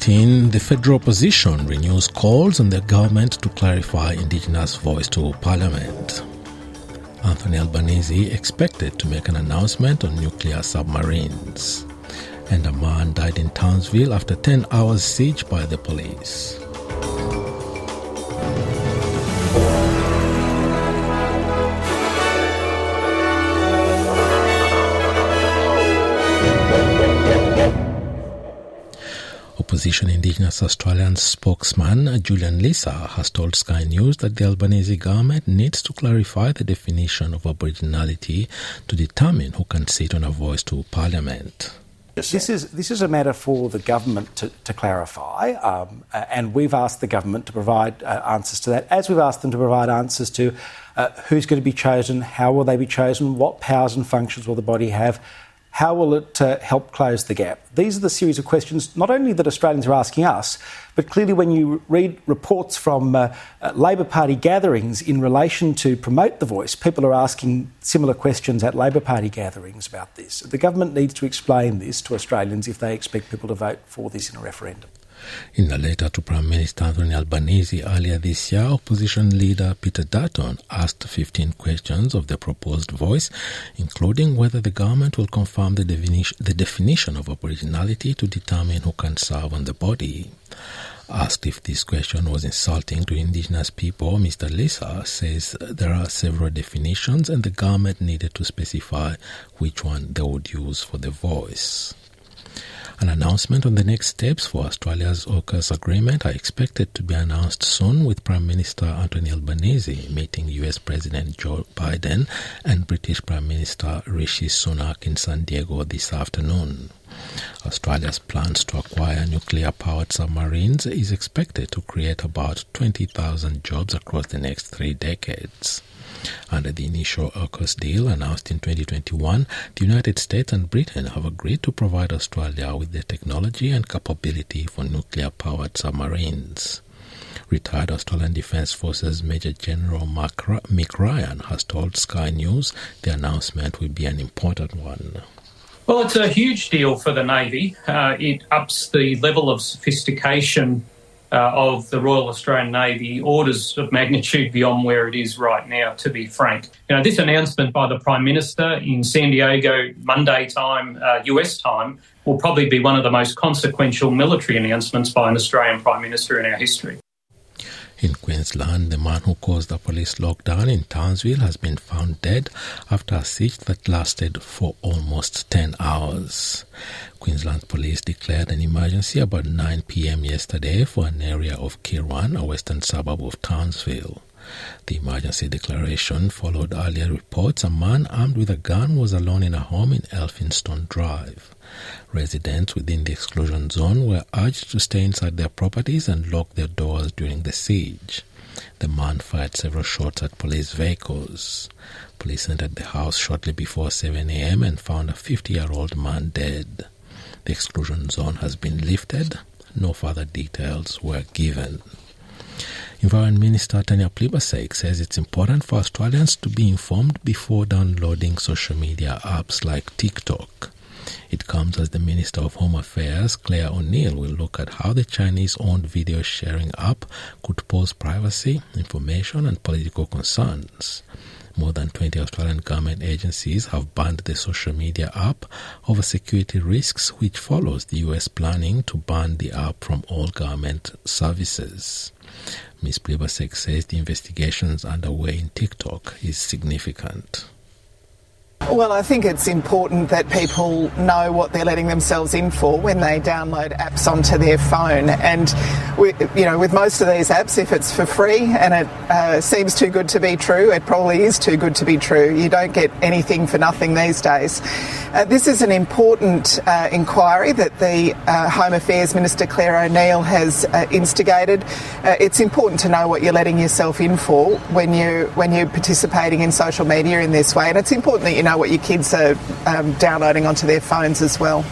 In this bulletin, the federal opposition renews calls on the government to clarify Indigenous voice to Parliament. Anthony Albanese expected to make an announcement on nuclear submarines. And a man died in Townsville after 10 hours siege by the police. Opposition Indigenous Australians spokesman Julian Leeser has told Sky News that the Albanese government needs to clarify the definition of Aboriginality to determine who can sit on a voice to Parliament. This is this is a matter for the government to, to clarify, um, and we've asked the government to provide uh, answers to that, as we've asked them to provide answers to uh, who's going to be chosen, how will they be chosen, what powers and functions will the body have, how will it uh, help close the gap? These are the series of questions not only that Australians are asking us, but clearly when you read reports from uh, uh, Labor Party gatherings in relation to promote the voice, people are asking similar questions at Labor Party gatherings about this. The government needs to explain this to Australians if they expect people to vote for this in a referendum. In a letter to Prime Minister Anthony Albanese earlier this year, opposition leader Peter Dutton asked 15 questions of the proposed voice, including whether the government will confirm the, the definition of Aboriginality to determine who can serve on the body. Asked if this question was insulting to Indigenous people, Mr. Leeser says there are several definitions and the government needed to specify which one they would use for the voice. An announcement on the next steps for Australia's AUKUS agreement are expected to be announced soon with Prime Minister Anthony Albanese meeting US President Joe Biden and British Prime Minister Rishi Sunak in San Diego this afternoon. Australia's plans to acquire nuclear powered submarines is expected to create about 20,000 jobs across the next three decades. Under the initial AUKUS deal announced in 2021, the United States and Britain have agreed to provide Australia with the technology and capability for nuclear powered submarines. Retired Australian Defence Forces Major General Mick Ryan has told Sky News the announcement will be an important one. Well, it's a huge deal for the Navy. Uh, it ups the level of sophistication uh, of the Royal Australian Navy orders of magnitude beyond where it is right now, to be frank. You know, this announcement by the Prime Minister in San Diego, Monday time, uh, US time, will probably be one of the most consequential military announcements by an Australian Prime Minister in our history. In Queensland, the man who caused the police lockdown in Townsville has been found dead after a siege that lasted for almost 10 hours. Queensland police declared an emergency about 9 p.m. yesterday for an area of Kirwan, a western suburb of Townsville. The emergency declaration followed earlier reports a man armed with a gun was alone in a home in Elphinstone Drive. Residents within the exclusion zone were urged to stay inside their properties and lock their doors during the siege. The man fired several shots at police vehicles. Police entered the house shortly before 7 a.m. and found a 50 year old man dead. The exclusion zone has been lifted. No further details were given. Environment Minister Tanya Plibersek says it's important for Australians to be informed before downloading social media apps like TikTok. It comes as the Minister of Home Affairs, Clare O'Neil, will look at how the Chinese owned video sharing app could pose privacy, information, and political concerns. More than 20 Australian government agencies have banned the social media app over security risks, which follows the US planning to ban the app from all government services. Ms. Plibersek says the investigations underway in TikTok is significant. Well, I think it's important that people know what they're letting themselves in for when they download apps onto their phone. And, we, you know, with most of these apps, if it's for free and it uh, seems too good to be true, it probably is too good to be true. You don't get anything for nothing these days. Uh, this is an important uh, inquiry that the uh, Home Affairs Minister Clare O'Neil has uh, instigated. Uh, it's important to know what you're letting yourself in for when you when you're participating in social media in this way, and it's important that you know what your kids are um, downloading onto their phones as well.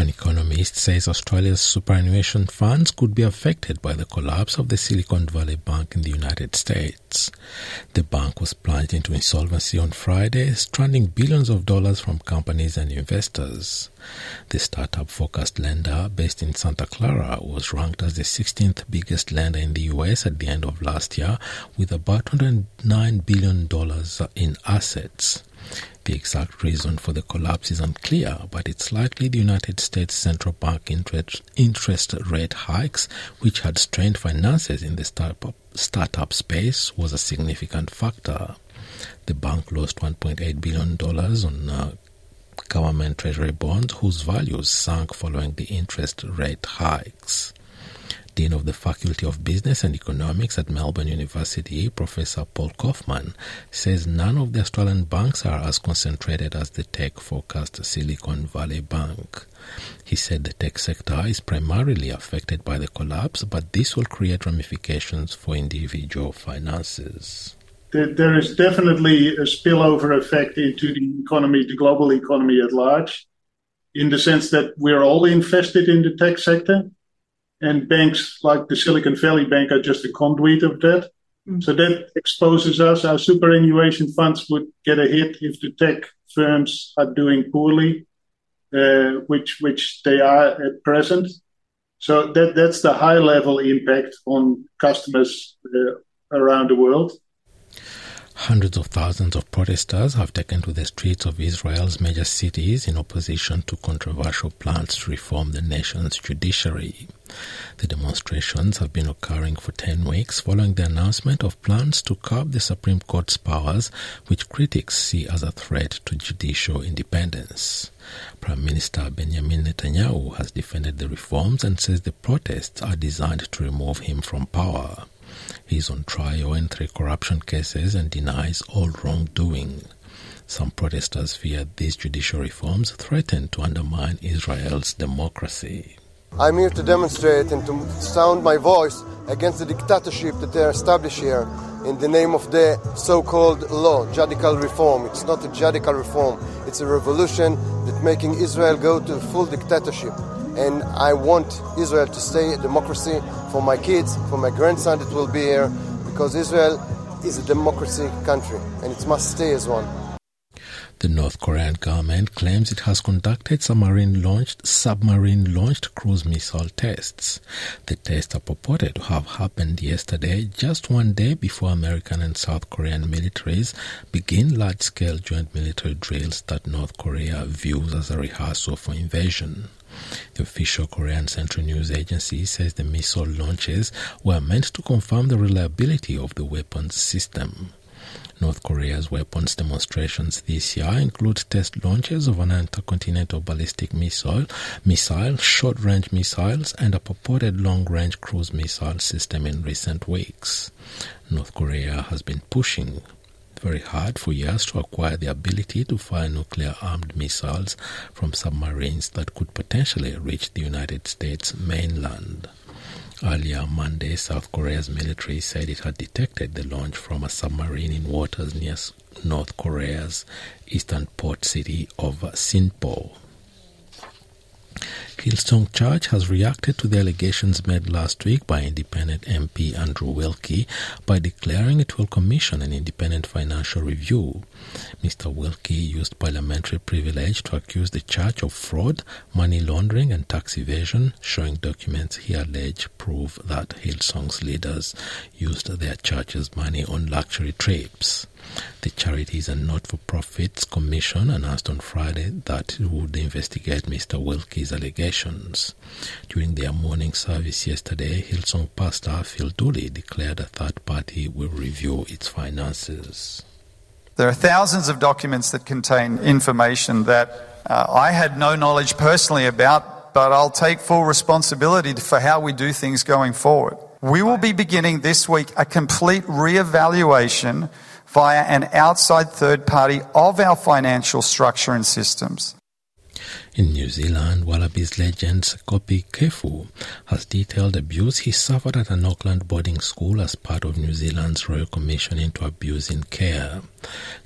An economist says Australia's superannuation funds could be affected by the collapse of the Silicon Valley Bank in the United States. The bank was plunged into insolvency on Friday, stranding billions of dollars from companies and investors. The startup focused lender based in Santa Clara was ranked as the 16th biggest lender in the US at the end of last year with about $109 billion in assets. The exact reason for the collapse is unclear, but it's likely the United States Central Bank interest rate hikes, which had strained finances in the startup, startup space, was a significant factor. The bank lost $1.8 billion on uh, government treasury bonds whose values sank following the interest rate hikes. Dean of the Faculty of Business and Economics at Melbourne University, Professor Paul Kofman, says none of the Australian banks are as concentrated as the tech focused Silicon Valley Bank. He said the tech sector is primarily affected by the collapse, but this will create ramifications for individual finances. There is definitely a spillover effect into the economy, the global economy at large, in the sense that we're all invested in the tech sector and banks like the Silicon Valley Bank are just a conduit of that. Mm. So that exposes us. Our superannuation funds would get a hit if the tech firms are doing poorly, uh, which which they are at present. So that that's the high level impact on customers uh, around the world. Hundreds of thousands of protesters have taken to the streets of Israel's major cities in opposition to controversial plans to reform the nation's judiciary. The demonstrations have been occurring for 10 weeks following the announcement of plans to curb the Supreme Court's powers, which critics see as a threat to judicial independence. Prime Minister Benjamin Netanyahu has defended the reforms and says the protests are designed to remove him from power. He is on trial in three corruption cases and denies all wrongdoing. Some protesters fear these judicial reforms threaten to undermine Israel's democracy. I'm here to demonstrate and to sound my voice against the dictatorship that they established here in the name of the so-called law, judicial reform. It's not a judicial reform. It's a revolution that's making Israel go to full dictatorship and I want Israel to stay a democracy for my kids, for my grandson that will be here, because Israel is a democracy country and it must stay as one. The North Korean government claims it has conducted submarine launched submarine launched cruise missile tests. The tests are purported to have happened yesterday, just one day before American and South Korean militaries begin large-scale joint military drills that North Korea views as a rehearsal for invasion. The official Korean Central News Agency says the missile launches were meant to confirm the reliability of the weapons system. North Korea's weapons demonstrations this year include test launches of an intercontinental ballistic missile, missile, short-range missiles, and a purported long-range cruise missile system in recent weeks. North Korea has been pushing very hard for years to acquire the ability to fire nuclear armed missiles from submarines that could potentially reach the United States mainland. Earlier Monday, South Korea's military said it had detected the launch from a submarine in waters near North Korea's eastern port city of Sinpo. Hillsong Church has reacted to the allegations made last week by independent MP Andrew Wilkie by declaring it will commission an independent financial review. Mr. Wilkie used parliamentary privilege to accuse the church of fraud, money laundering, and tax evasion, showing documents he alleged prove that Hillsong's leaders used their church's money on luxury trips. The Charities and Not-for-Profits Commission announced on Friday that it would investigate Mr. Wilkie's allegations. During their morning service yesterday, Hillsong pastor Phil Dooley declared a third party will review its finances. There are thousands of documents that contain information that uh, I had no knowledge personally about, but I'll take full responsibility for how we do things going forward. We will be beginning this week a complete re-evaluation via an outside third party of our financial structure and systems. In New Zealand, Wallabies legend Kopi Kefu has detailed abuse he suffered at an Auckland boarding school as part of New Zealand's Royal Commission into Abuse in Care.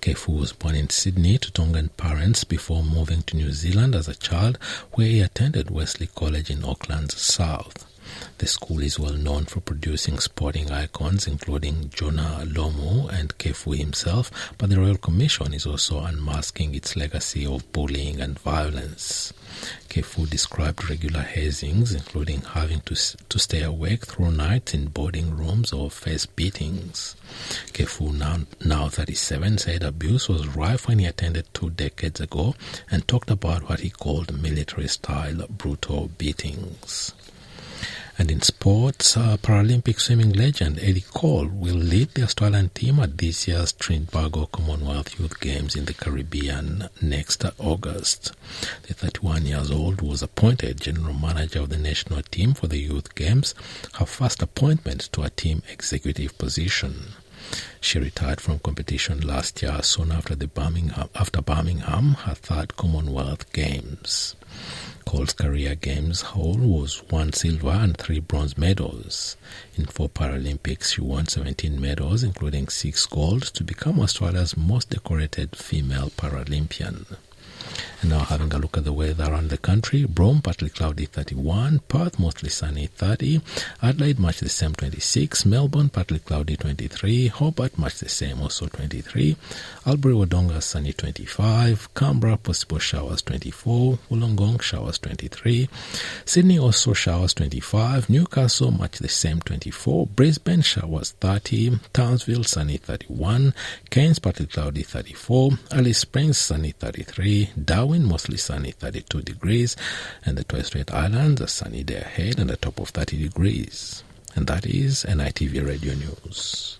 Kefu was born in Sydney to Tongan parents before moving to New Zealand as a child, where he attended Wesley College in Auckland's south. The school is well known for producing sporting icons including Jonah Lomu and Kefu himself, but the Royal Commission is also unmasking its legacy of bullying and violence. Kefu described regular hazings, including having to, to stay awake through nights in boarding rooms or face beatings. Kefu, now, now 37, said abuse was rife when he attended two decades ago and talked about what he called military style brutal beatings. And in sports, uh, Paralympic swimming legend Ellie Cole will lead the Australian team at this year's Trinbago Commonwealth Youth Games in the Caribbean next August. The 31 years old was appointed general manager of the national team for the Youth Games, her first appointment to a team executive position. She retired from competition last year soon after the Birmingham, after Birmingham, her third Commonwealth Games. Cole's career games haul was one silver and three bronze medals. In four Paralympics, she won 17 medals, including six gold, to become Australia's most decorated female Paralympian. And now having a look at the weather around the country. Broome, partly cloudy 31. Perth, mostly sunny 30. Adelaide, much the same 26. Melbourne, partly cloudy 23. Hobart, much the same, also 23. Albury, Wodonga, sunny 25. Canberra, possible showers 24. Wollongong, showers 23. Sydney, also showers 25. Newcastle, much the same 24. Brisbane, showers 30. Townsville, sunny 31. Cairns, partly cloudy 34. Alice Springs, sunny 33. Darwin, mostly sunny 32 degrees, and the Torres Strait Islands, a sunny day ahead and a top of 30 degrees. And that is NITV Radio News.